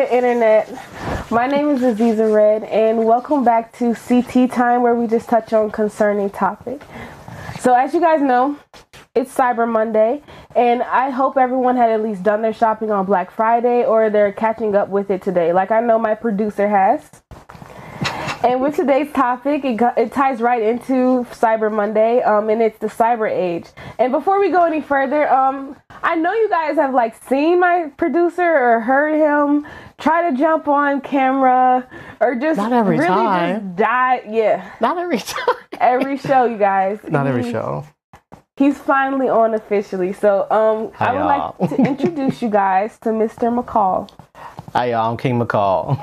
internet? My name is Aziza Red, and welcome back to CT Time, where we just touch on concerning topic. So, as you guys know, it's Cyber Monday, and I hope everyone had at least done their shopping on Black Friday or they're catching up with it today, like I know my producer has. And with today's topic, it, it ties right into Cyber Monday, um, and it's the cyber age. And before we go any further, um, I know you guys have like seen my producer or heard him try to jump on camera or just Not every really time. just die. Yeah, Not every time. every show, you guys. Not every He- show. He's finally on officially. So um, I would y'all. like to introduce you guys to Mr. McCall. Hi, y'all. I'm King McCall.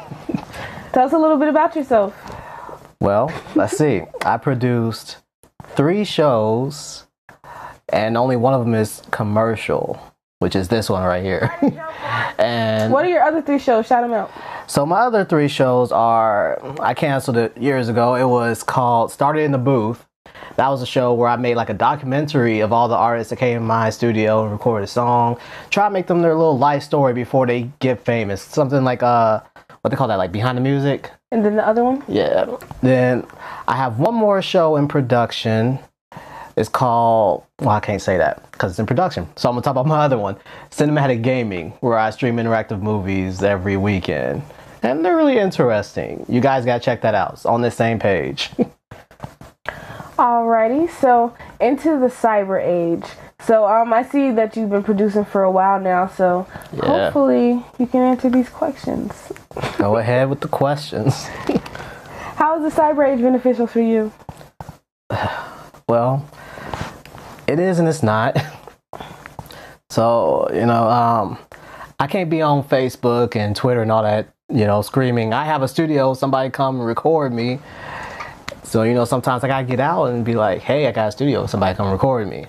Tell us a little bit about yourself. Well, let's see. I produced three shows, and only one of them is commercial, which is this one right here. and What are your other three shows? Shout them out. so my other three shows are I canceled it years ago. It was called Started in the Booth. That was a show where I made like a documentary of all the artists that came in my studio and recorded a song. Try to make them their little life story before they get famous. Something like uh what they call that, like behind the music. And then the other one? Yeah. Then I have one more show in production. It's called, well, I can't say that because it's in production. So I'm going to talk about my other one, Cinematic Gaming, where I stream interactive movies every weekend. And they're really interesting. You guys got to check that out. It's on the same page. Alrighty, so into the cyber age. So um, I see that you've been producing for a while now. So Yeah. hopefully you can answer these questions. Go ahead with the questions. How is the cyber age beneficial for you? Well, it is and it's not. So, you know, um, I can't be on Facebook and Twitter and all that, you know, screaming, I have a studio, somebody come record me. So, you know, sometimes I gotta get out and be like, hey, I got a studio, somebody come record me.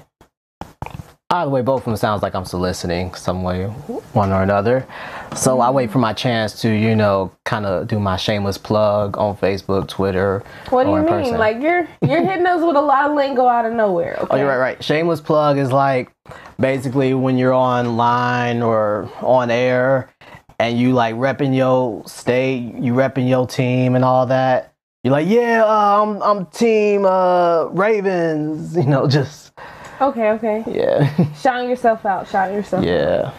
Either way, both of them sounds like I'm soliciting some way, one or another. So I wait for my chance to, you know, kind of do my shameless plug on Facebook, Twitter. What do you mean? person. Like you're you're hitting us with a lot of lingo out of nowhere. Okay? Oh, you're right, right. Shameless plug is like basically when you're online or on air and you like repping your state, you repping your team and all that. You're like, yeah, uh, I'm I'm team uh, Ravens. You know, just Okay, okay. yeah, Shouting yourself out. Shouting yourself. yeah.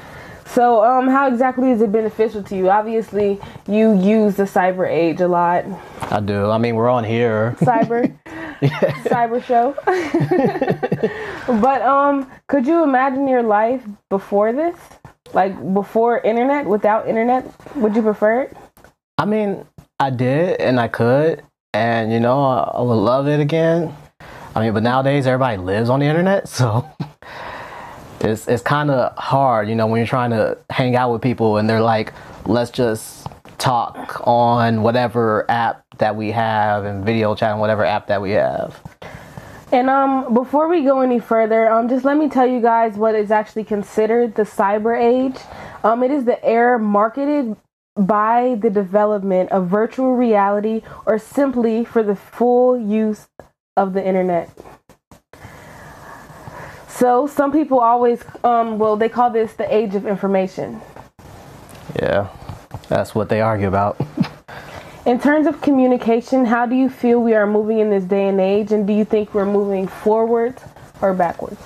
So um, how exactly is it beneficial to you? Obviously, you use the cyber age a lot. I do. I mean, we're on here. Cyber. cyber show. but um, could you imagine your life before this? Like before internet, without internet? Would you prefer it? I mean, I did and I could, and you know, I, I would love it again. I mean, but nowadays everybody lives on the internet, so it's it's kind of hard, you know, when you're trying to hang out with people and they're like, let's just talk on whatever app that we have and video chat on whatever app that we have. And um, before we go any further, um, just let me tell you guys what is actually considered the cyber age. Um, it is the era marketed by the development of virtual reality, or simply for the full use of the internet. So some people always, um, well, they call this the age of information. Yeah, that's what they argue about. In terms of communication, how do you feel we are moving in this day and age, and do you think we're moving forwards or backwards?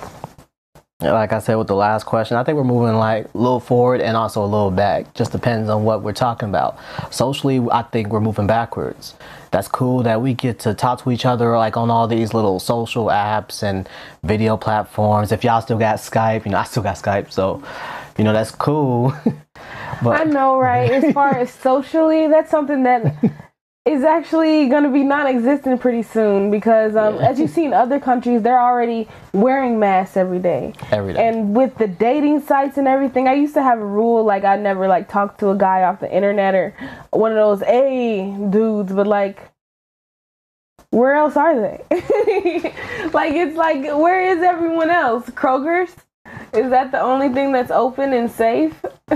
Like I said with the last question, I think we're moving like a little forward and also a little back. Just depends on what we're talking about. Socially, I think we're moving backwards. That's cool that we get to talk to each other like on all these little social apps and video platforms. If y'all still got Skype, you know, I still got Skype, so you know that's cool. but I know, right? As far as socially, that's something that is actually going to be non-existent pretty soon because, um, as you've seen other countries, they're already wearing masks every day. Every day. And with the dating sites and everything, I used to have a rule like I never like talk to a guy off the internet or one of those a dudes, but like. Where else are they? like it's like where is everyone else? Kroger's? Is that the only thing that's open and safe?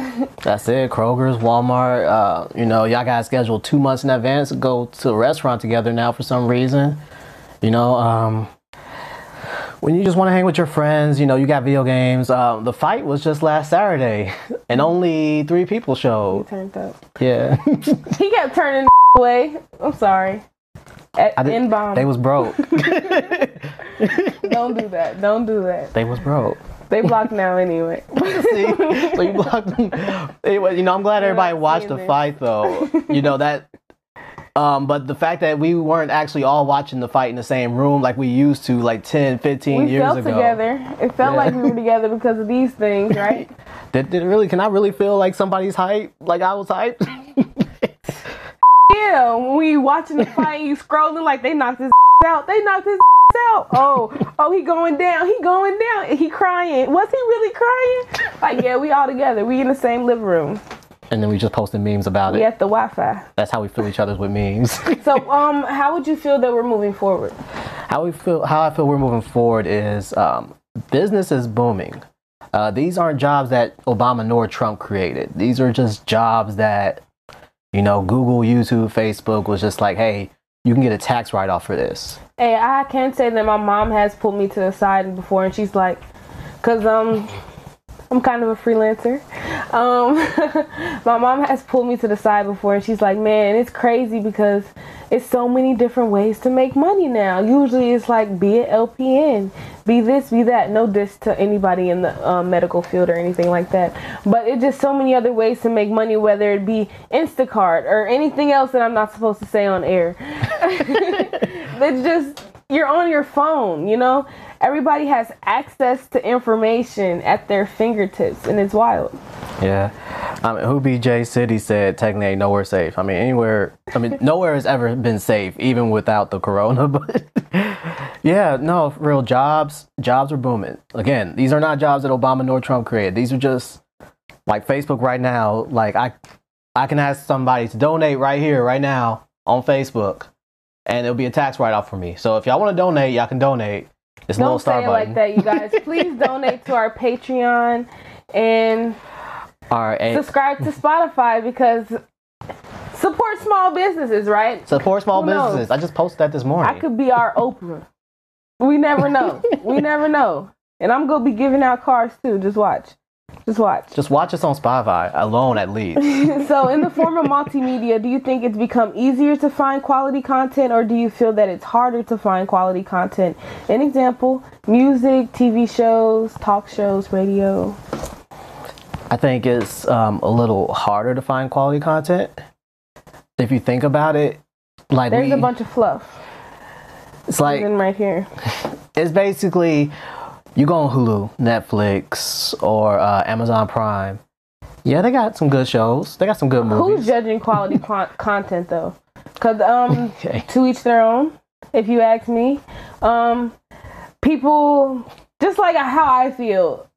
That's it. Kroger's, Walmart. Uh, you know, y'all got scheduled two months in advance to go to a restaurant together now for some reason. You know, um, when you just want to hang with your friends, you know, you got video games. Um, the fight was just last Saturday, and only three people showed. He Turned up. Yeah, He kept turning away. I'm sorry. At, did- in bomb. they was broke. Don't do that. Don't do that. they was broke. They blocked now anyway. See, so you blocked them. Anyway, you know, I'm glad everybody watched the this. fight, though. You know that. Um, but the fact that we weren't actually all watching the fight in the same room like we used to like 10, 15 we years felt ago. together. It felt Yeah. like we were together because of these things, right? Did, did really? Can I really feel like somebody's hype? Like I was hyped? yeah, when we watching the fight, you scrolling like they knocked his out. They knocked his Oh, oh, he going down. He going down. He crying. Was he really crying? Like, yeah, we all together. We in the same living room. and then we just posted memes about We it. at the Wi-Fi. That's how we feel each other's with memes. So, um, how would you feel that we're moving forward? how we feel how I feel we're moving forward is um, business is booming. Uh, these aren't jobs that Obama nor Trump created. These are just jobs that you know Google, YouTube, Facebook was just like, hey, you can get a tax write off for this. Hey, I can say that my mom has pulled me to the side before, and she's like, "Cause um, I'm kind of a freelancer. Um, my mom has pulled me to the side before, and she's like, "Man, it's crazy because it's so many different ways to make money now. Usually, it's like be an LPN, be this, be that. No diss to anybody in the um, medical field or anything like that, but it's just so many other ways to make money, whether it be Instacart or anything else that I'm not supposed to say on air." it's just you're on your phone you know everybody has access to information at their fingertips and it's wild Yeah. I mean, who BJ City said technically ain't nowhere safe. I mean, anywhere, I mean, nowhere has ever been safe, even without the corona. But yeah, no, real jobs, jobs are booming. Again, these are not jobs that Obama nor Trump created. These are just like Facebook right now. Like I, I can ask somebody to donate right here, right now on Facebook, and it'll be a tax write off for me. So if y'all want to donate, y'all can donate. It's don't star say it like that you guys. Please donate to our patreon and All right, and subscribe to spotify because support small businesses right? Support small Who knows? businesses. I just posted that this morning. i could be our oprah. We never know. We never know. And i'm gonna be giving out cars too. Just watch just watch. Just watch us on Spotify alone, at least. so in the form of multimedia do you think it's become easier to find quality content or do you feel that it's harder to find quality content? An example music tv shows talk shows radio. I think it's um, a little harder to find quality content. If you think about it, like there's we, a bunch of fluff. It's like right here. it's basically you go on Hulu, Netflix, or uh, Amazon Prime. Yeah, they got some good shows. They got some good movies. who's judging quality con- content though because um Okay. to each their own if you ask me um people just like how i feel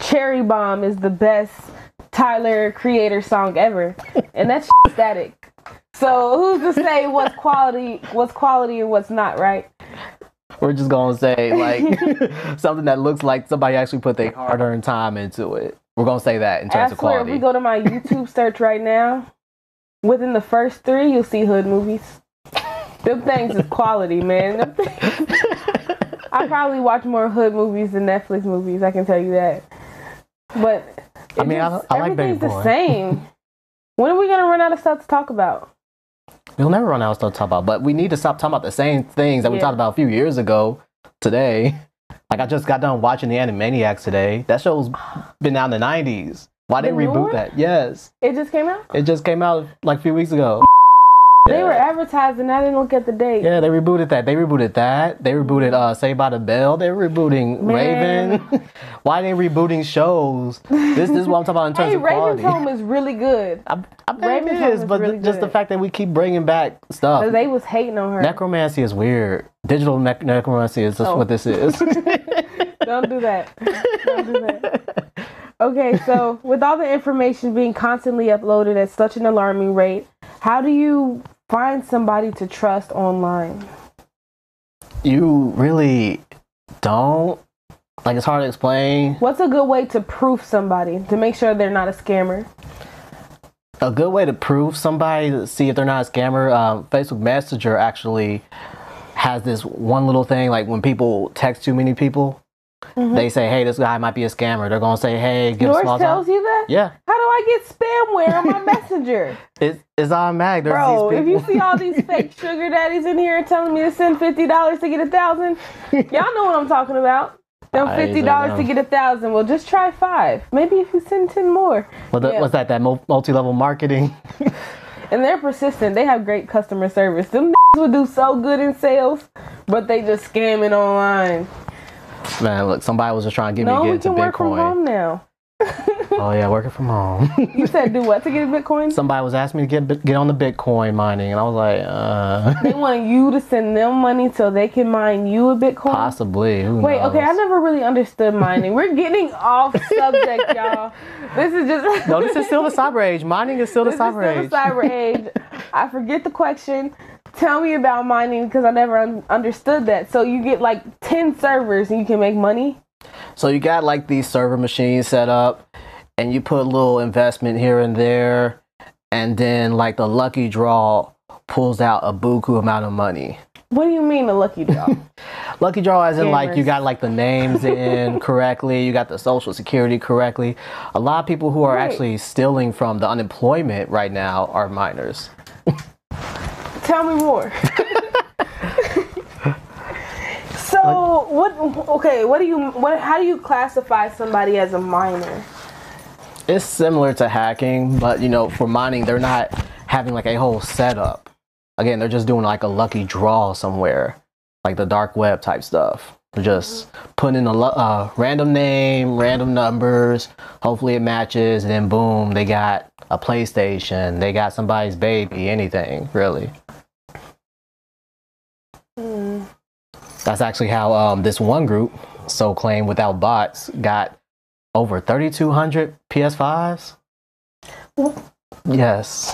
cherry bomb is the best tyler creator song ever and that's static so who's to say what's quality what's quality and what's not right We're just gonna say like something that looks like somebody actually put their hard-earned time into it. We're gonna say that in i terms of swear if we go to my youtube search right now within the first three you'll see hood movies them things is quality man I probably watch more hood movies than Netflix movies. I can tell you that. But I mean, just- I like everything's the same. when are we gonna run out of stuff to talk about? We'll never run out of stuff to talk about, but we need to stop talking about the same things that we talked about a few years ago today. Like I just got done watching the Animaniacs today. That show's been out in the nineties. Why they The new reboot one? that? Yes. It just came out. It just came out like a few weeks ago. They were advertising. I didn't look at the date. Yeah, they rebooted that. They rebooted that. They rebooted uh Saved by the Bell. They're rebooting Man. Raven. Why they rebooting shows? This, this is what I'm talking about in terms Hey, of Raven's quality. Home is really good. I, I Raven's it is, is but really just the fact that we keep bringing back stuff. They was hating on her. Necromancy is weird. Digital nec- necromancy is just Oh. what this is. Don't do that. Don't do that. Okay, so with all the information being constantly uploaded at such an alarming rate, how do you find somebody to trust online? you really don't. Like it's hard to explain. What's a good way to proof somebody to make sure they're not a scammer? A good way to prove somebody to see if they're not a scammer. Um, Facebook Messenger actually has this one little thing like when people text too many people, they mm-hmm. say, "Hey, this guy might be a scammer." They're gonna say, "Hey, give a Yours small tells time." you that? Yeah, How do I get spamware on my messenger? it, it's automatic. There's Bro, these if you see all these fake sugar daddies in here telling me to send fifty dollars to get a thousand, y'all know what I'm talking about. Them fifty dollars to get a thousand. Well, just try five. Maybe if you send ten more. What the- Yeah. What's that? That multi-level marketing. And they're persistent. They have great customer service. Them would do so good in sales, but they just scamming online. Man, look, somebody was just trying to get No, me to we get into can work from Bitcoin. home now. Oh yeah, working from home. You said do what to get a Bitcoin? somebody was asking me to get get on the Bitcoin mining, and I was like, uh, They want you to send them money so they can mine you a Bitcoin. possibly. Who Wait, okay, I never really understood mining. We're getting off subject, y'all. This is just No, this is still the cyber age. Mining is still the this cyber is age. still the cyber age. I forget the question. Tell me about mining because I never un- understood that. So you get like ten servers and you can make money. So you got like these server machines set up, and you put a little investment here and there, and then like the lucky draw pulls out a buku amount of money. What do you mean a lucky draw? Lucky draw, as in like you got like the names in correctly, you got the social security correctly. A lot of people who are Right. actually stealing from the unemployment right now are miners. Tell me more. so what? Okay, what do you? What? How do you classify somebody as a miner? It's similar to hacking, but you know, for mining, they're not having like a whole setup. Again, they're just doing like a lucky draw somewhere, like the dark web type stuff. They're just putting in a uh, random name, random numbers. Hopefully, it matches, and then boom, they got a PlayStation. They got somebody's baby. Anything really. That's actually how um, this one group, So Claim Without Bots, got over 3,200 PS5s. Yes.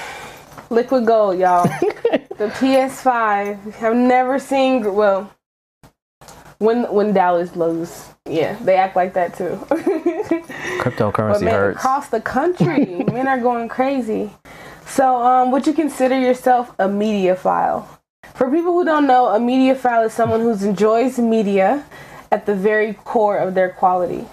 Liquid gold, y'all. the PS5. I've never seen. Well, when when Dallas lose, yeah, they act like that too. Cryptocurrency But man, hurts. across the country, men are going crazy. So, um, would you consider yourself a mediaphile? For people who don't know, a mediaphile is someone who enjoys media at the very core of their quality.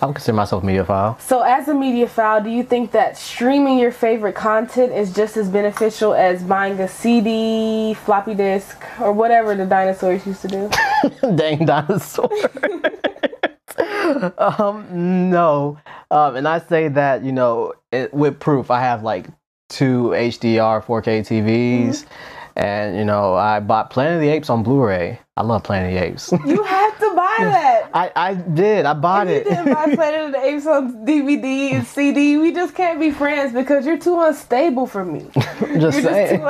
I would consider myself a mediaphile. So, as a mediaphile, do you think that streaming your favorite content is just as beneficial as buying a CD, floppy disk, or whatever the dinosaurs used to do? Dang dinosaur. um, no. Um, and I say that, you know, it, with proof, I have like two HDR 4K TVs. And, you know, I bought Planet of the Apes on Blu ray. I love Planet of the Apes. You have to buy that. I, I did. I bought You it. didn't buy Planet of the Apes on DVD and CD. We just can't be friends because you're too unstable for me. Just You're just saying. too.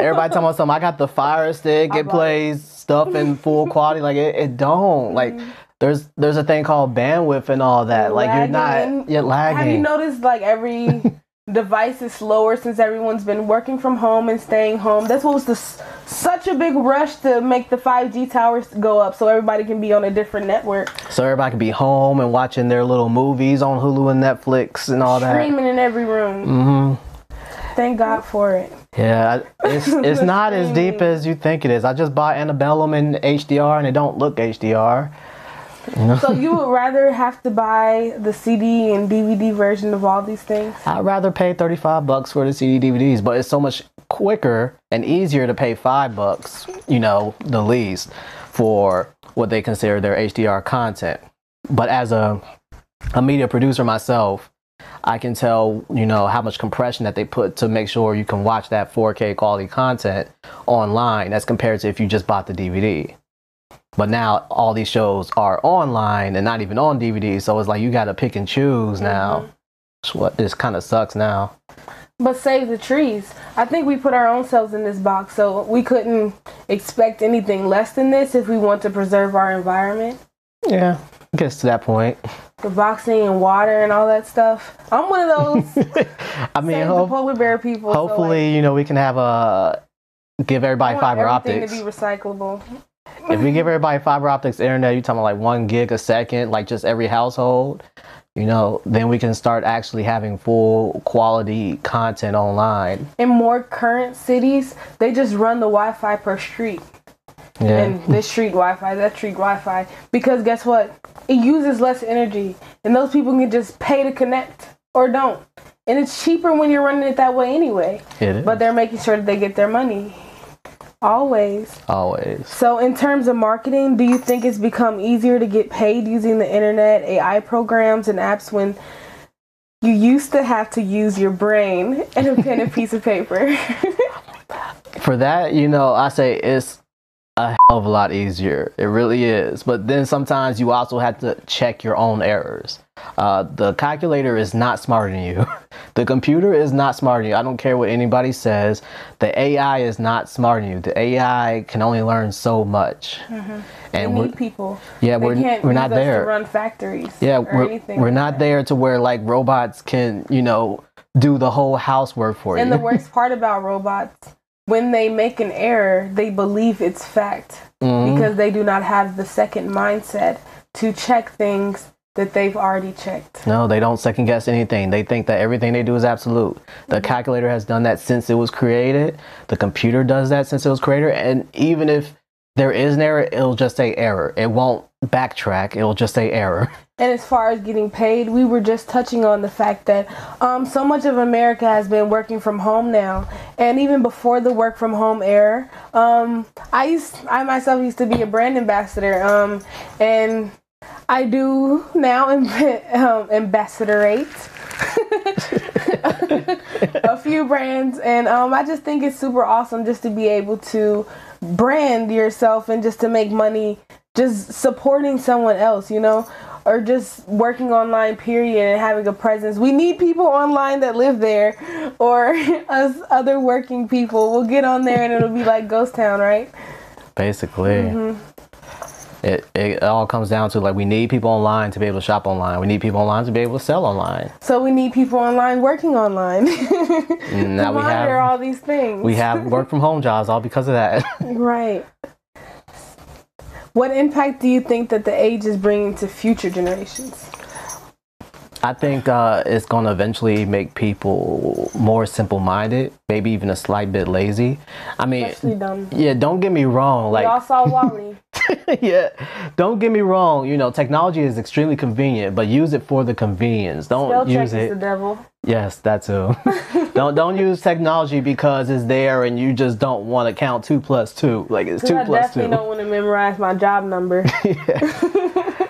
Everybody talking about something. I got the Fire Stick. It bought plays stuff in full quality. Like it, it don't. Like Mm-hmm. there's there's a thing called bandwidth and all that. Like you're not you're lagging. Have you noticed like every device is slower since everyone's been working from home and staying home? That's what was the, such a big rush to make the 5G towers go up so everybody can be on a different network. so everybody can be home and watching their little movies on Hulu and Netflix and all that. Streaming in every room. hmm Thank God for it. Yeah, it's it's not as deep as you think it is. I just bought Annabellum in HDR and it don't look HDR. So you would rather have to buy the CD and DVD version of all these things? I'd rather pay 35 bucks for the CD DVDs, but it's so much quicker and easier to pay 5 bucks, you know, the least for what they consider their HDR content. But as a a media producer myself, I can tell, you know, how much compression that they put to make sure you can watch that 4K quality content online as compared to if you just bought the DVD. But now all these shows are online and not even on DVD, so it's like you got to pick and choose now. Mm-hmm. It's what this kind of sucks now. But save the trees. I think we put our own selves in this box, so we couldn't expect anything less than this if we want to preserve our environment. Yeah, gets to that point. The boxing and water and all that stuff. I'm one of those I mean, hope, polar bear people. so, hopefully, you know, we can have a give everybody fiber optics. to be recyclable. If we give everybody fiber optics internet, you're talking about like one gig a second, like just every household. you know, then we can start actually having full quality content online. In more current cities, they just run the Wi-Fi per street. Yeah. and this street Wi-Fi, that street Wi-Fi, because guess what? It uses less energy, and those people can just pay to connect or don't, and it's cheaper when you're running it that way anyway. it is. But they're making sure that they get their money, always. always. So, in terms of marketing, do you think it's become easier to get paid using the internet, AI programs, and apps when you used to have to use your brain and a pen and piece of paper? For that, you know, I say it's a hell of a lot easier. It really is. But then sometimes you also have to check your own errors. Uh, the calculator is not smarter than you. the computer is not smarter than you. I don't care what anybody says. The AI is not smarter than you. The AI can only learn so much. they And we're, need people. yeah, They we're, can't we're not us there. to run factories. Yeah, or we're, anything we're like not that. there to where like robots can, you know, do the whole housework for And you. And the worst part about robots, when they make an error, they believe it's fact Mhm. because they do not have the second mindset to check things that they've already checked. No, they don't second guess anything. They think that everything they do is absolute. The calculator has done that since it was created. The computer does that since it was created. And even if there is an error, it'll just say error. It won't backtrack. It'll just say error. And as far as getting paid, we were just touching on the fact that um, so much of America has been working from home now, and even before the work from home era, um, I used, I myself used to be a brand ambassador, um, and I do now um, ambassadorate a few brands, and um, I just think it's super awesome just to be able to brand yourself and just to make money just supporting someone else, you know, or just working online, period, and having a presence. We need people online that live there, or us other working people. We'll get on there and it'll be like Ghost Town, right? Basically. Mm-hmm. It, it all comes down to like we need people online to be able to shop online. We need people online to be able to sell online. So we need people online working online to now we monitor have all these things. we have work from home jobs all because of that. right. What impact do you think that the age is bringing to future generations? I think uh, it's going to eventually make people more simple minded, maybe even a slight bit lazy. I mean, yeah, don't get me wrong. Like y'all saw WALL-E. yeah, don't get me wrong. You know, technology is extremely convenient, but use it for the convenience. Don't Spell use is the devil. Yes, that too. don't don't use technology because it's there and you just don't want to count two plus two. Like it's two I plus definitely don't want to memorize my job number.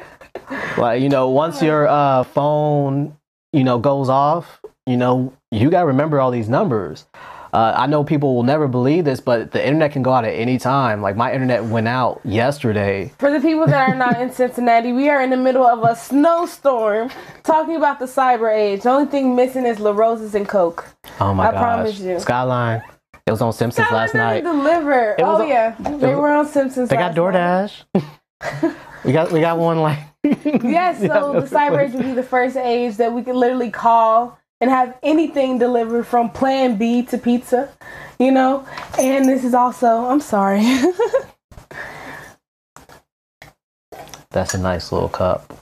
Like you know, once your uh, phone, you know, goes off, you know, you gotta remember all these numbers. Uh, I know people will never believe this, but the internet can go out at any time. Like my internet went out yesterday. For the people that are not in Cincinnati, we are in the middle of a snowstorm talking about the cyber age. The only thing missing is LaRosa's and Coke. Oh my I gosh! promise you. Skyline. It was on Simpsons last night. they Deliver. It Oh a- yeah, they were on Simpsons. They got. DoorDash. we got we got one like. Yes, so the cyber age would be the first age that we could literally call and have anything delivered from Plan B to pizza, you know. And this is also, I'm sorry. That's a nice little cup.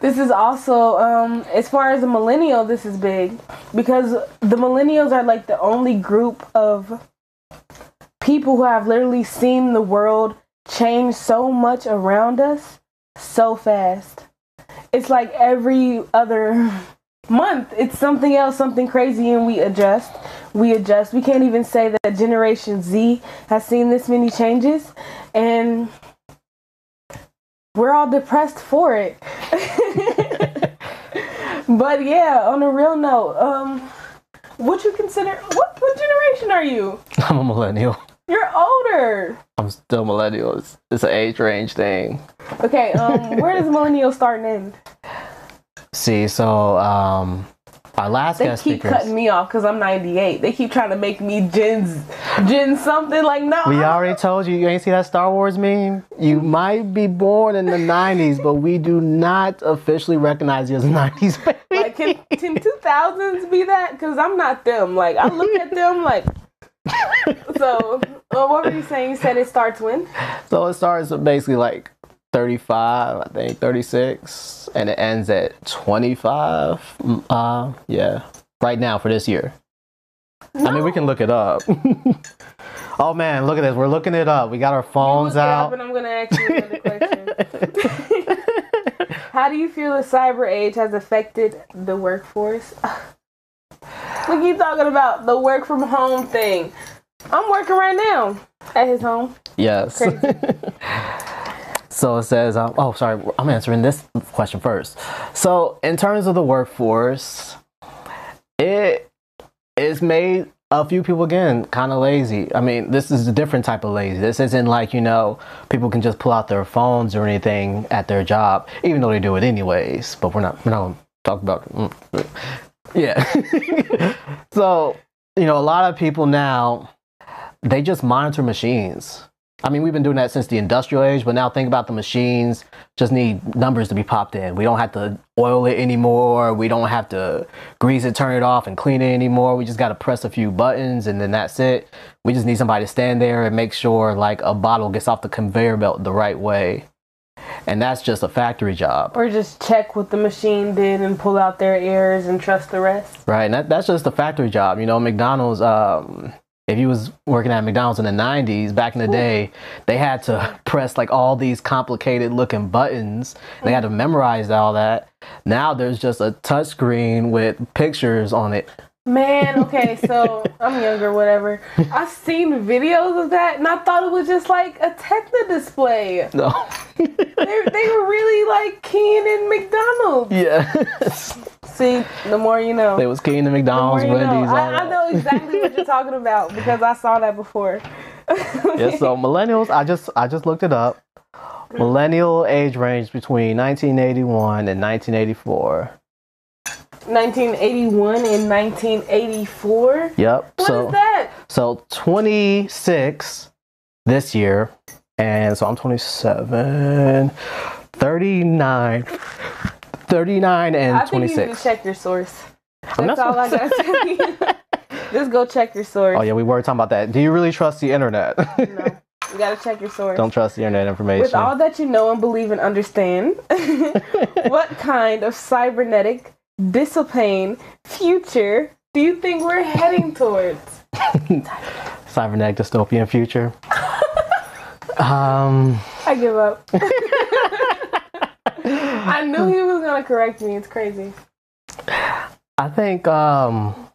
This is also, um, as far as a millennial, this is big because the millennials are like the only group of people who have literally seen the world change so much around us so fast. It's like every other month, it's something else, something crazy, and we adjust. We adjust. We can't even say that Generation Z has seen this many changes, and we're all depressed for it. but yeah, on a real note, um, what you consider? What what generation are you? I'm a millennial. You're older. I'm still millennial. It's, it's an age range thing. Okay, um, where does millennial start and end? See, so um, our last They guest keep speakers. cutting me off because I'm 98. They keep trying to make me Gen Gen something like no. We already told you, you ain't see that Star Wars meme? You might be born in the 90s, but we do not officially recognize you as a 90s baby. like can, can 2000s be that? Because I'm not them. Like I look at them like. so, uh, what were you saying? You said it starts when? So it starts basically like 35, I think 36, and it ends at 25. Mm, Uh, yeah, right now for this year. I mean, we can look it up. oh man, look at this. We're looking it up. We got our phones Look it up out. and I'm gonna ask you another question. How do you feel the cyber age has affected the workforce? We keep talking about the work from home thing. I'm working right now at his home. Yes. So it says, um, oh, sorry, I'm answering this question first. So, in terms of the workforce, it is made a few people again kind of lazy. I mean, this is a different type of lazy. This isn't like, you know, people can just pull out their phones or anything at their job, even though they do it anyways. But we're not, we're not going to talk about mm, Yeah. so, you know, a lot of people now, they just monitor machines. I mean, we've been doing that since the industrial age, but now think about the machines just need numbers to be popped in. We don't have to oil it anymore. We don't have to grease it, turn it off, and clean it anymore. We just got to press a few buttons and then that's it. We just need somebody to stand there and make sure like a bottle gets off the conveyor belt the right way. And that's just a factory job, Or just check what the machine did and pull out their errors and trust the rest. right? And that, that's just a factory job. You know, McDonald's, um, if you was working at McDonald's in the 90s, back in the day, they had to press like all these complicated looking buttons. They had to memorize all that. Now there's just a touch screen with pictures on it. Man, okay, so I'm younger, whatever. I've seen videos of that and I thought it was just like a Techno display. No. They, they were really like keying in McDonald's. yes. See, the more you know. They was The more McDonald's, know. Wendy's, I, I know exactly what you're talking about because I saw that before. Yeah, so millennials, I just I just looked it up. Millennial age range between 1981 and 1984. 1981 and 1984. Yep. What is so that? So 26 this year. And so I'm 27, 39, 39 and I think you need to check your source. I'm That's not- all I gotta tell you. Just go check your source. Oh yeah, we were talking about that. Do you really trust the internet? No, you gotta check your source. Don't trust the internet information. With all that you know and believe and understand, what kind of cybernetic discipline future do you think we're heading towards? Cybernetic dystopian future. um, I give up. I knew he was gonna correct me. It's crazy. I think um,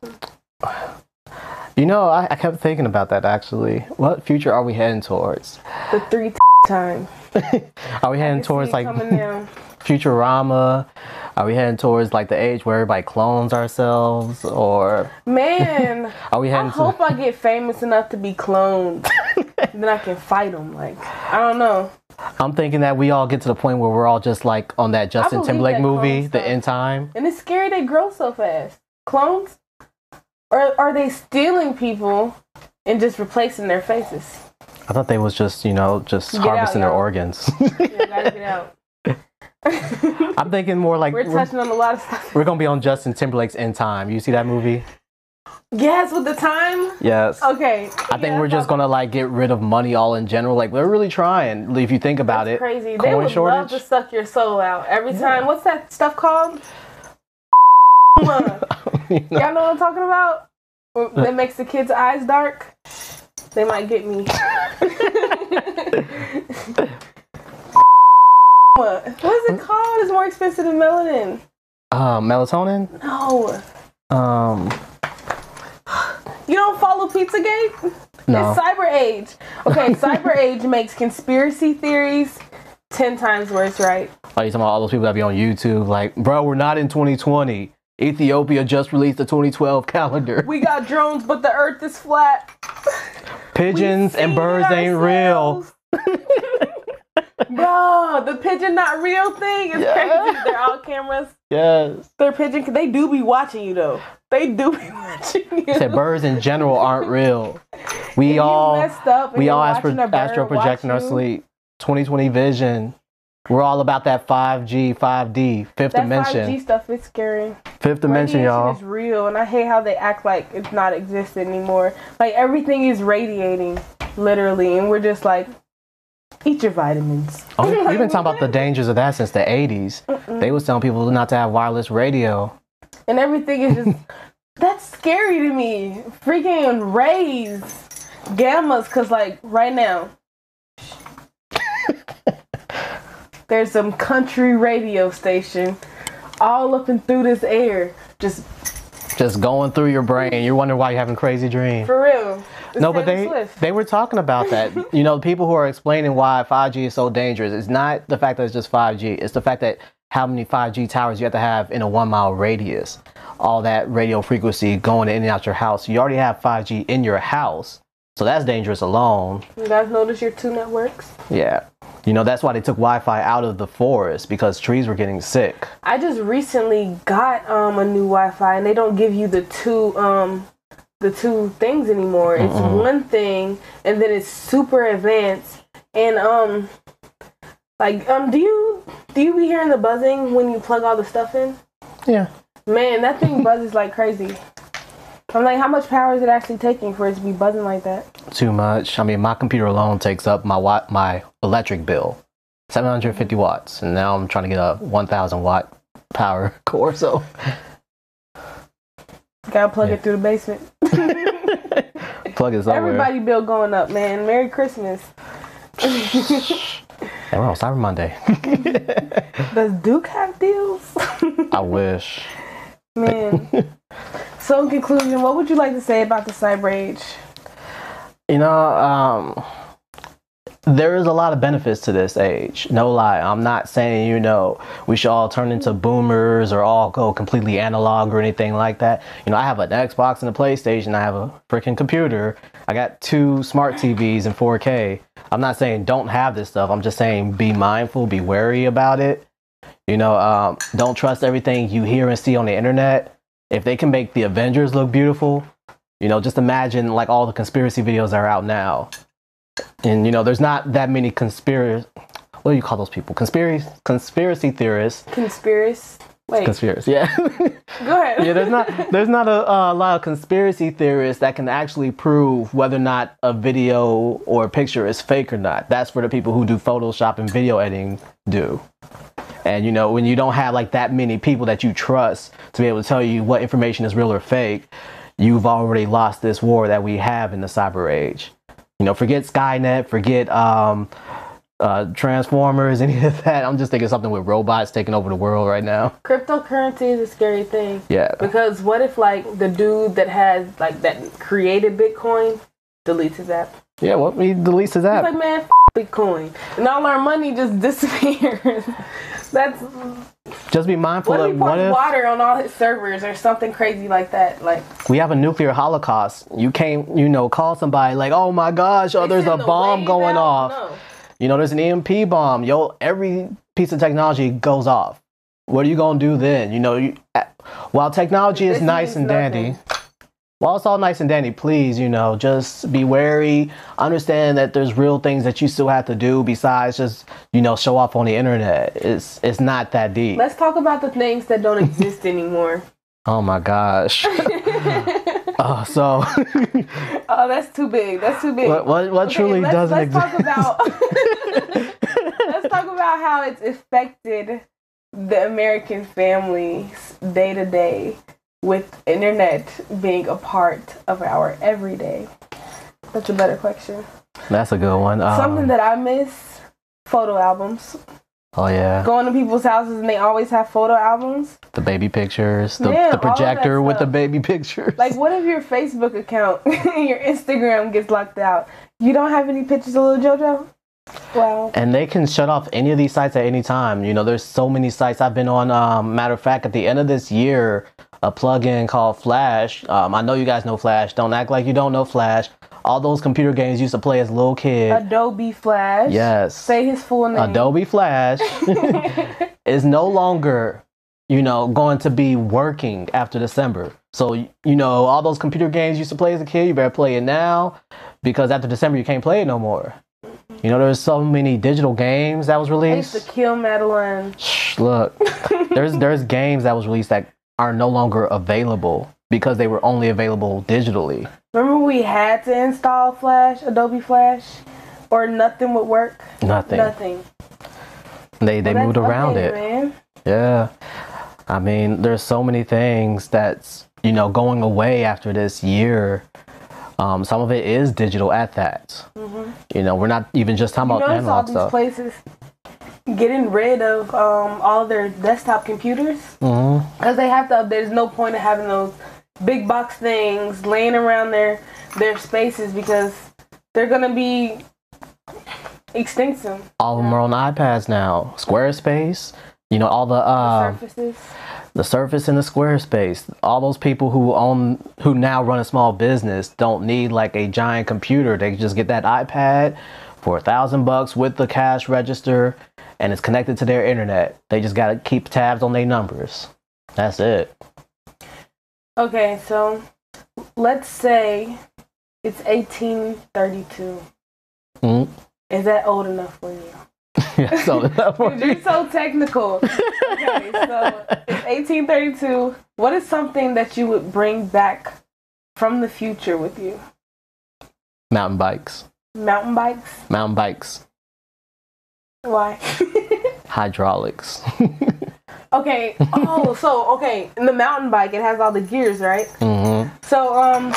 you know, I, I kept thinking about that actually. What future are we heading towards? The three time. Are we heading towards like. Futurama? Are we heading towards like the age where everybody clones ourselves, or Man, are we I to? hope I get famous enough to be cloned. then I can fight them. Like I don't know. I'm thinking that we all get to the point where we're all just like on that Justin Timberlake that movie, The. End Time. And it's scary they grow so fast. Clones? Or are they stealing people and just replacing their faces? I thought they was just you know just Get harvesting out, their organs. Yeah, gotta get out. I'm thinking more like We're we're, touching on a lot of stuff. we're gonna be on Justin Timberlake's End Time. You see that movie? Yes, with the time. Yes. Okay. I think we're just gonna like get rid of money all in general. Like we're really trying. If you think about it, crazy. They Coin would love shortage? to suck your soul out every time. What's that stuff called? Y'all know what I'm talking about? That makes the kids' eyes dark. They might get me. what? Is it called? It's more expensive than melanin. uh, melatonin. No. Um, You don't follow Pizzagate? no. It's Cyber Age. Okay, Cyber Age makes conspiracy theories ten times worse, right? Are you talking about all those people that be on YouTube? Like, bro, we're not in 2020. Ethiopia just released the 2012 calendar. We got drones, but the Earth is flat. Pigeons and birds ain't real. Bro, the pigeon not real thing is Yes. crazy. They're all cameras. Yes. They're pigeon. They do be watching you though. They do be watching you. Said birds in general aren't real. We all messed up we all astro, watching a bird astro project in our sleep. 2020 vision. We're all about that 5G, 5D, fifth That dimension. 5G stuff is scary. Fifth dimension, Radiation y'all. is real, and I hate how they act like it's not existing anymore. Like everything is radiating, literally, and we're just like, Eat your vitamins. Oh, we've been talking about the dangers of that since the 80s. They was telling people not to have wireless radio. And everything is just that's scary to me. Freaking rays, gammas, cause like right now. There's some country radio station all up and through this air. Just Just going through your brain. You're wondering why you're having crazy dreams. for real. It's No, but they Swift. they were talking about that. you know, the people who are explaining why 5G is so dangerous. It's not the fact that it's just 5G. It's the fact that how many 5G towers you have to have in a one mile radius. All that radio frequency going in and out your house. You already have 5G in your house, so that's dangerous alone. You guys notice your two networks? Yeah. You know, that's why they took Wi-Fi out of the forest because trees were getting sick. I just recently got um a new Wi-Fi and they don't give you the two um the two things anymore. It's one thing and then it's super advanced and um like um do you do you be hearing the buzzing when you plug all the stuff in? Yeah. Man, that thing buzzes like crazy. I'm like, how much power is it actually taking for it to be buzzing like that? Too much. I mean, my computer alone takes up my watt, my electric bill, 750 watts, and now I'm trying to get a 1,000 watt power core. So Gotta plug it through the basement. plug it somewhere. Everybody bill going up, man. Merry Christmas. Hey, we're on Cyber Monday. Does Duke have deals? I wish. Man. so in conclusion, what would you like to say about the cyber age? You know, um, there is a lot of benefits to this age. No lie. I'm not saying, you know, we should all turn into boomers or all go completely analog or anything like that. You know, I have an Xbox and a PlayStation. I have a freaking computer. I got two smart TVs in 4K. I'm not saying don't have this stuff. I'm just saying be mindful, be wary about it. You know, um, don't trust everything you hear and see on the internet. If they can make the Avengers look beautiful, you know, just imagine like all the conspiracy videos that are out now. And you know, there's not that many conspiracy what do you call those people? Conspiracy conspiracy theorists. Conspiracy. Wait, Conspiracy, yeah. go ahead. yeah, there's not there's not a, a lot of conspiracy theorists that can actually prove whether or not a video or a picture is fake or not. That's for the people who do Photoshop and video editing do. And you know, when you don't have like that many people that you trust to be able to tell you what information is real or fake, you've already lost this war that we have in the cyber age. You know, forget Skynet, forget um, uh, Transformers, any of that. I'm just thinking something with robots taking over the world right now. Cryptocurrency is a scary thing. Yeah. Because what if like the dude that has like that created Bitcoin deletes his app? Yeah, well, he deletes his app. It's like man, f- Bitcoin, and all our money just disappears. That's Just be mindful what if of what if water on all his servers or something crazy like that? Like we have a nuclear holocaust. You can't, you know, call somebody like, oh my gosh, oh, there's a the bomb going off. You know, there's an EMP bomb. Yo, every piece of technology goes off. What are you gonna do then? You know, you, while technology is This nice and dandy, nothing. While it's all nice and dandy, please, you know, just be wary. Understand that there's real things that you still have to do besides just, you know, show off on the internet. It's it's not that deep. Let's talk about the things that don't exist anymore. Oh my gosh. oh, so Oh, that's too big. That's too big. what what, what Okay, truly let's, doesn't let's exist? talk about let's talk about how it's affected the American families day to day with internet being a part of our everyday. That's a better question. That's a good one. Um, Something that I miss photo albums. oh yeah, Going to people's houses and they always have photo albums. the baby pictures, the, Yeah, the projector with the baby pictures. Like, what if your Facebook account, and your Instagram gets locked out? You don't have any pictures of little JoJo? Wow. and they can shut off any of these sites at any time. You know, there's so many sites I've been on. Um, matter of fact, at the end of this year, a plugin called Flash. Um, I know you guys know Flash. Don't act like you don't know Flash. All those computer games you used to play as a little kid. Adobe Flash. yes. Say his full name. Adobe Flash is no longer, you know, going to be working after December. So, you know, all those computer games you used to play as a kid, you better play it now because after December you can't play it no more. You know, there's so many digital games that was I used to released. kill Madeline. Shh, look, there's there's games that was released that are no longer available because they were only available digitally. Remember we had to install Flash, Adobe Flash? or nothing would work. Nothing. Nothing. They they Well, moved around okay, it. man. Yeah. I mean, there's so many things that's, you know, going away after this year. Um, some of it is digital at that. You know, we're not even just talking You about all analog these stuff. places getting rid of um, all their desktop computers because they have to. There's no point in having those big box things laying around their their spaces because they're gonna be extinct soon. All of them are on iPads now. Squarespace, you know, all the uh, Surfaces. the Surface and the Squarespace. All those people who own, who now run a small business, don't need like a giant computer. They just get that iPad for a thousand bucks with the cash register, and it's connected to their internet. They just gotta keep tabs on their numbers. That's it. Okay, so let's say it's 1832. Mm. Is that old enough for you? That's all enough for You're so technical. Okay, so it's 1832. What is something that you would bring back from the future with you? Mountain bikes. Mountain bikes? Mountain bikes. Why? Hydraulics. okay. Oh, so okay, in the mountain bike, it has all the gears, right? Mm-hmm. So, um,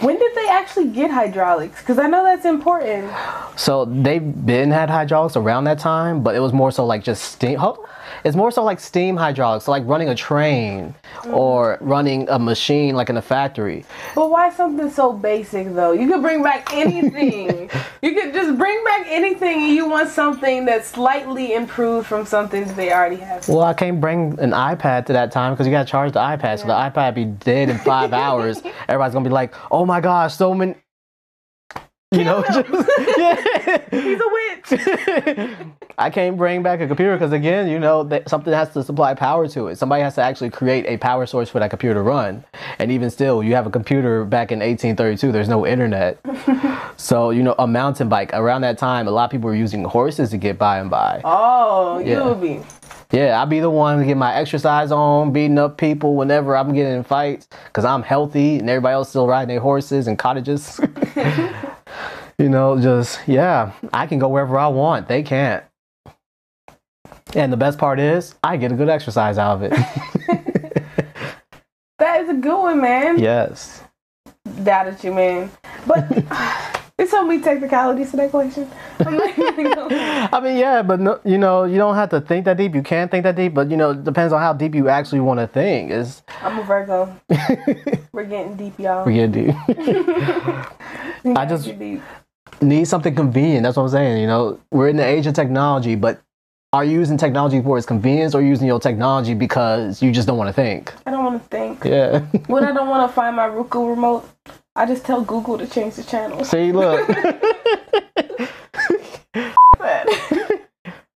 when did they actually get hydraulics? Because I know that's important. So they've been had hydraulics around that time, but it was more so like just steam. Hold, it's more so like steam hydraulics, so like running a train mm. or running a machine like in a factory. But why something so basic though? You could bring back anything. you could just bring back anything and you want something that's slightly improved from something that they already have. Well, I can't bring an iPad to that time because you got to charge the iPad, so the iPad be dead in five hours. Everybody's gonna be like, "Oh my gosh, so many." You know, just, yeah. He's a witch. I can't bring back a computer because again, you know, that something has to supply power to it. Somebody has to actually create a power source for that computer to run. And even still, you have a computer back in 1832. There's no internet. so you know, a mountain bike around that time, a lot of people were using horses to get by and by. Oh, you Yeah. would be. Yeah, I'll be the one to get my exercise on, beating up people whenever I'm getting in fights because I'm healthy and everybody else still riding their horses and cottages. You know, just, yeah, I can go wherever I want. They can't. And the best part is, I get a good exercise out of it. That is a good one, man. yes. Doubted you, man. But there's so many technicalities to that question. I mean, yeah, but no, you know, you don't have to think that deep. You can think that deep, but you know, it depends on how deep you actually want to think. Is I'm a Virgo. We're getting deep, y'all. We're getting deep. I just- deep. Need something convenient. That's what I'm saying. You know, we're in the age of technology, but are you using technology for its convenience or using your technology because you just don't want to think? I don't want to think. Yeah. When I don't want to find my Roku remote, I just tell Google to change the channel. See, look.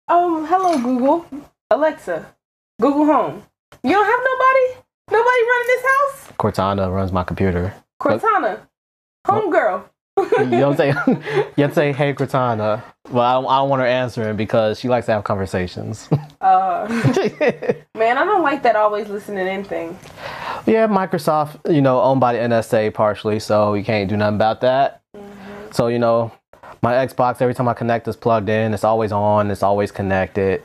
um, hello Google, Alexa, Google Home. You don't have nobody? Nobody running this house? Cortana runs my computer. Cortana, home girl. You know what I'm saying? You say, "Hey, Cortana." Well, I don't, I don't want her answering because she likes to have conversations. Uh, man, I don't like that always listening in thing. yeah, Microsoft, you know, owned by the NSA partially, so you can't do nothing about that. So you know, my Xbox every time I connect is plugged in. It's always on. It's always connected.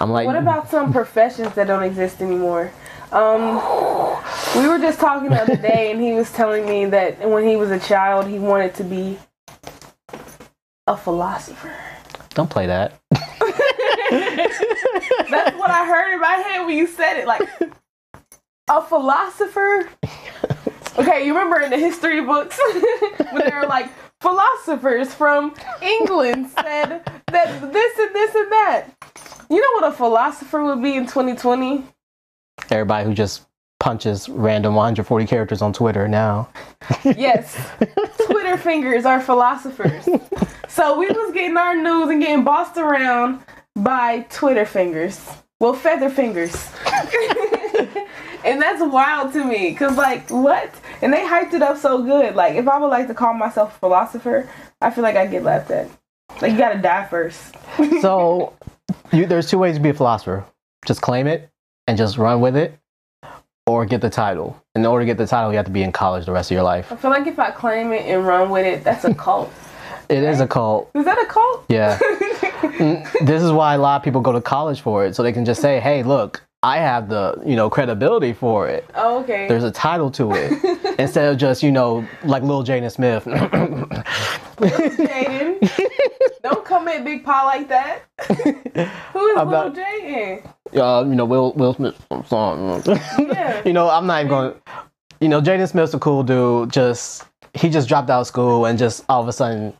I'm like, What about some professions that don't exist anymore? Um, we were just talking the other day, and he was telling me that when he was a child, he wanted to be a philosopher. don't play that. That's what I heard in my head when you said it. Like a philosopher. Okay, you remember in the history books when they were like philosophers from England said that this and this and that. You know what a philosopher would be in 2020? Everybody who just punches random 140 characters on Twitter now. Yes, Twitter fingers are philosophers. So we was getting our news and getting bossed around by Twitter fingers. Well, feather fingers. and that's wild to me. Cause like what? And they hyped it up so good. Like if I would like to call myself a philosopher, I feel like I'd get laughed at. Like you gotta die first. So, you, there's two ways to be a philosopher: just claim it and just run with it, or get the title. In order to get the title, you have to be in college the rest of your life. I feel like if I claim it and run with it, that's a cult. It is a cult. Is that a cult? Yeah. This is why a lot of people go to college for it, so they can just say, "Hey, look, I have the you know credibility for it. Oh, okay. There's a title to it." Instead of just you know like Lil Jaden Smith. Jaden. Don't come at Big Paw like that. Who is I'm Lil not- Jaden? uh, you know Will Will Smith song. Yeah. you know I'm not even going. You know Jaden Smith's a cool dude. Just he just dropped out of school and just all of a sudden.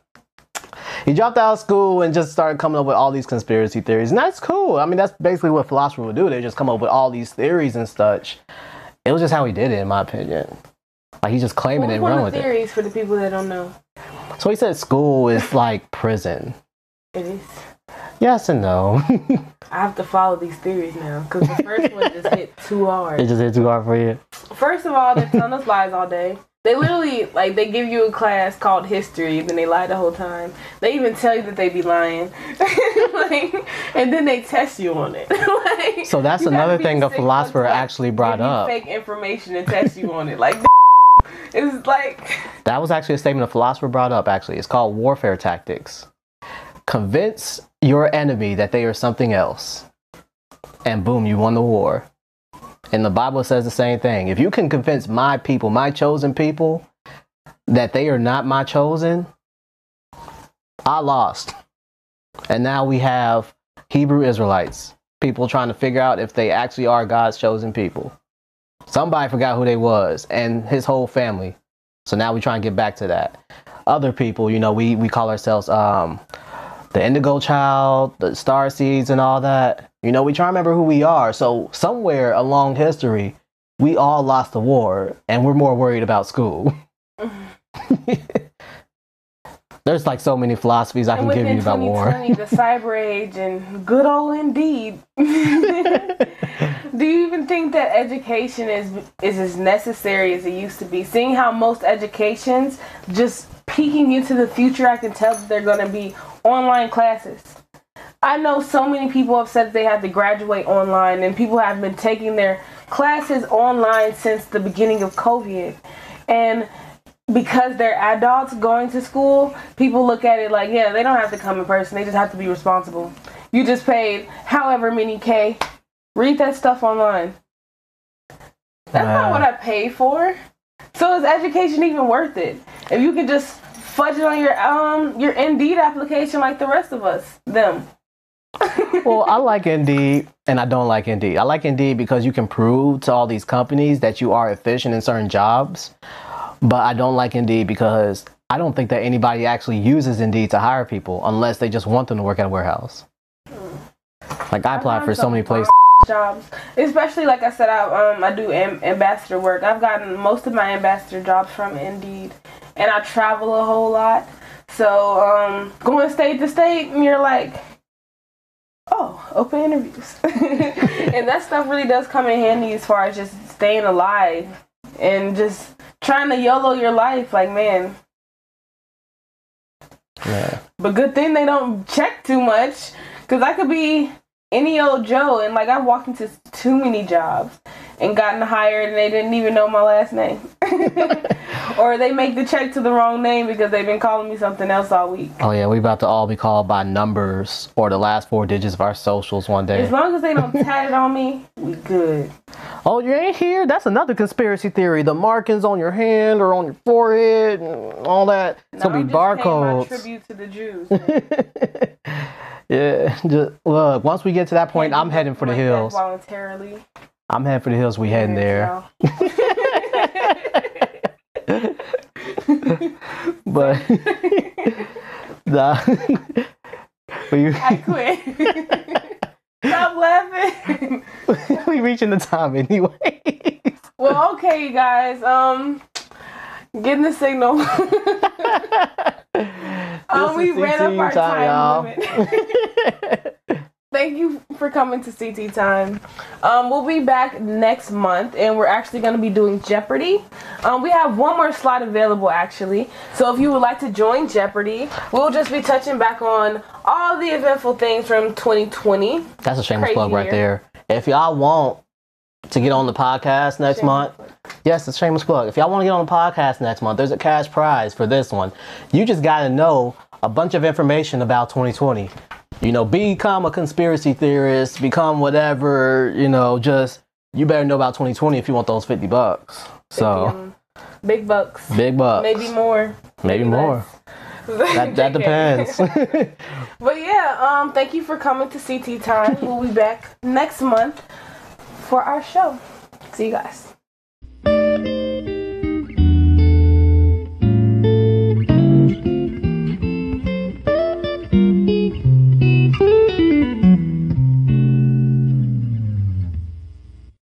He dropped out of school and just started coming up with all these conspiracy theories, and that's cool. I mean, that's basically what philosophers would do. They just come up with all these theories and such. It was just how he did it, in my opinion. Like he's just claiming it and one run of with the it. theories for the people that don't know? So he said school is like prison. It is. Yes and no. I have to follow these theories now because the first one just hit too hard. it just hit too hard for you. First of all, they're telling us lies all day. They literally like they give you a class called history, then they lie the whole time. They even tell you that they be lying, like, and then they test you on it. like, So that's another thing a philosopher fuck to, like, actually brought up. Fake information and test you on it. Like it's like That was actually a statement a philosopher brought up, actually. It's called warfare tactics. Convince your enemy that they are something else, and boom, you won the war. And the Bible says the same thing. If you can convince my people, my chosen people, that they are not my chosen, I lost. And now we have Hebrew Israelites, people trying to figure out if they actually are God's chosen people. Somebody forgot who they was, and his whole family. So now we try and get back to that. Other people, you know, we, we call ourselves um, the indigo child, the star seeds, and all that. You know, we try to remember who we are. So somewhere along history, we all lost the war, and we're more worried about school. There's like so many philosophies I and can give you about war. the cyber age and good old indeed. Do you even think that education is is as necessary as it used to be? Seeing how most educations just peeking into the future, I can tell that they're going to be online classes. I know so many people have said they have to graduate online, and people have been taking their classes online since the beginning of COVID. And because they're adults going to school, people look at it like, yeah, they don't have to come in person. They just have to be responsible. You just paid however many K. Read that stuff online. That's not what I paid for. So is education even worth it? If you can just fudge it on your um your Indeed application like the rest of us, them. well, I like Indeed and I don't like Indeed. I like Indeed because you can prove to all these companies that you are efficient in certain jobs. But I don't like Indeed because I don't think that anybody actually uses Indeed to hire people unless they just want them to work at a warehouse. Like I applied for so many places. jobs, especially like I said, I um I do am- ambassador work. I've gotten most of my ambassador jobs from Indeed, and I travel a whole lot. So um, going state to state, and you're like, oh, open interviews, and that stuff really does come in handy as far as just staying alive and just trying to YOLO your life. Like man, Yeah. but good thing they don't check too much, cause I could be any old Joe, and like I've walked into too many jobs and gotten hired, and they didn't even know my last name, or they make the check to the wrong name because they've been calling me something else all week. Oh yeah, we about to all be called by numbers or the last four digits of our socials one day. As long as they don't tat it on me, we good. Oh, you ain't here? That's another conspiracy theory. The markings on your hand or on your forehead and all that. It's gonna be barcodes. tribute to the Jews. yeah, just look. Once we get to that point, I'm heading for the hills. voluntarily. I'm heading for the hills. We heading there. But the we I quit. Stop laughing. we reaching the time anyway. Well, okay, you guys. Um, getting the signal. um, we ran up our time, time, limit. Thank you for coming to CT Time. Um, we'll be back next month, and we're actually going to be doing Jeopardy. Um, we have one more slot available, actually. So if you would like to join Jeopardy, we'll just be touching back on all the eventful things from 2020. That's a shameless Crazy plug right year. there. If y'all want to get on the podcast next month, yes, it's a shameless plug. If y'all want to get on the podcast next month, there's a cash prize for this one. You just got to know a bunch of information about 2020. You know, become a conspiracy theorist, become whatever, you know, just you better know about 2020 if you want those 50 bucks. So, big bucks. big bucks. Maybe more. Maybe more. That, that depends. But yeah, um, thank you for coming to CT Time. we'll be back next month for our show. See you guys.